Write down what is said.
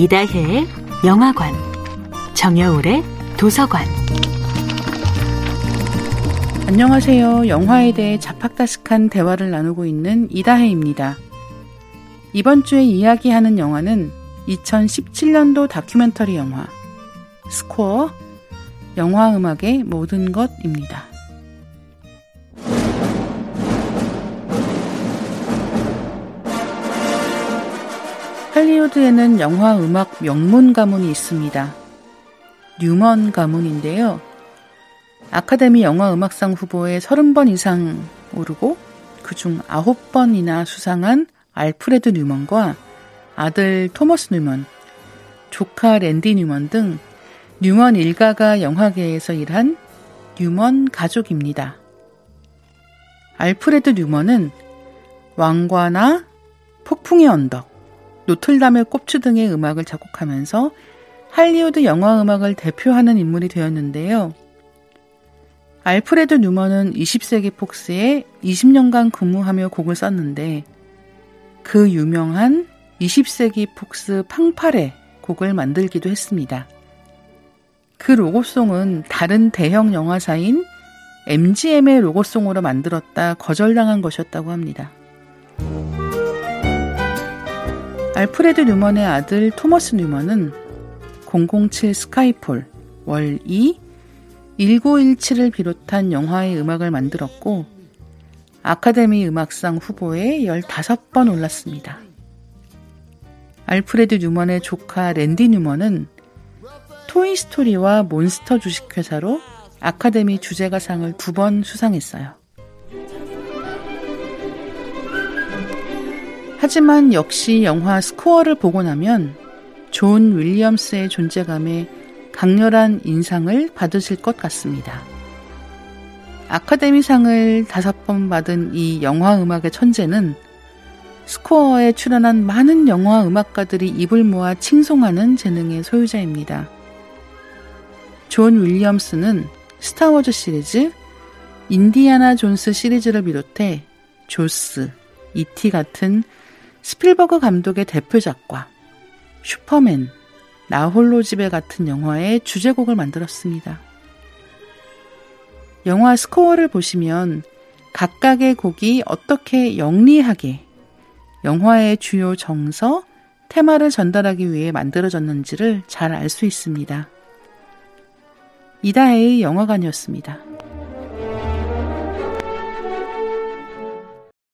이다혜의 영화관, 정여울의 도서관. 안녕하세요. 영화에 대해 자팍다식한 대화를 나누고 있는 이다혜입니다. 이번 주에 이야기하는 영화는 2017년도 다큐멘터리 영화 스코어 영화 음악의 모든 것입니다. 할리우드에는 영화 음악 명문 가문이 있습니다. 뉴먼 가문인데요. 아카데미 영화 음악상 후보에 30번 이상 오르고 그중 9번이나 수상한 알프레드 뉴먼과 아들 토머스 뉴먼, 조카 랜디 뉴먼 등 뉴먼 일가가 영화계에서 일한 뉴먼 가족입니다. 알프레드 뉴먼은 왕과나 폭풍의 언덕, 노틀담의 꼽추 등의 음악을 작곡하면서 할리우드 영화 음악을 대표하는 인물이 되었는데요. 알프레드 뉴먼은 20세기 폭스에 20년간 근무하며 곡을 썼는데 그 유명한 20세기 폭스 팡파레 곡을 만들기도 했습니다. 그 로고송은 다른 대형 영화사인 MGM의 로고송으로 만들었다 거절당한 것이었다고 합니다. 알프레드 뉴먼의 아들 토머스 뉴먼은 007 스카이폴, 월 2, 1917을 비롯한 영화의 음악을 만들었고 아카데미 음악상 후보에 15번 올랐습니다. 알프레드 뉴먼의 조카 랜디 뉴먼은 토이스토리와 몬스터 주식회사로 아카데미 주제가상을 두 번 수상했어요. 하지만 역시 영화 스코어를 보고 나면 존 윌리엄스의 존재감에 강렬한 인상을 받으실 것 같습니다. 아카데미상을 다섯 번 받은 이 영화 음악의 천재는 스코어에 출연한 많은 영화 음악가들이 입을 모아 칭송하는 재능의 소유자입니다. 존 윌리엄스는 스타워즈 시리즈, 인디아나 존스 시리즈를 비롯해 조스, 이티 같은 스필버그 감독의 대표작과 슈퍼맨, 나 홀로 집에 같은 영화의 주제곡을 만들었습니다. 영화 스코어를 보시면 각각의 곡이 어떻게 영리하게 영화의 주요 정서, 테마를 전달하기 위해 만들어졌는지를 잘 알 수 있습니다. 이다혜의 영화관이었습니다.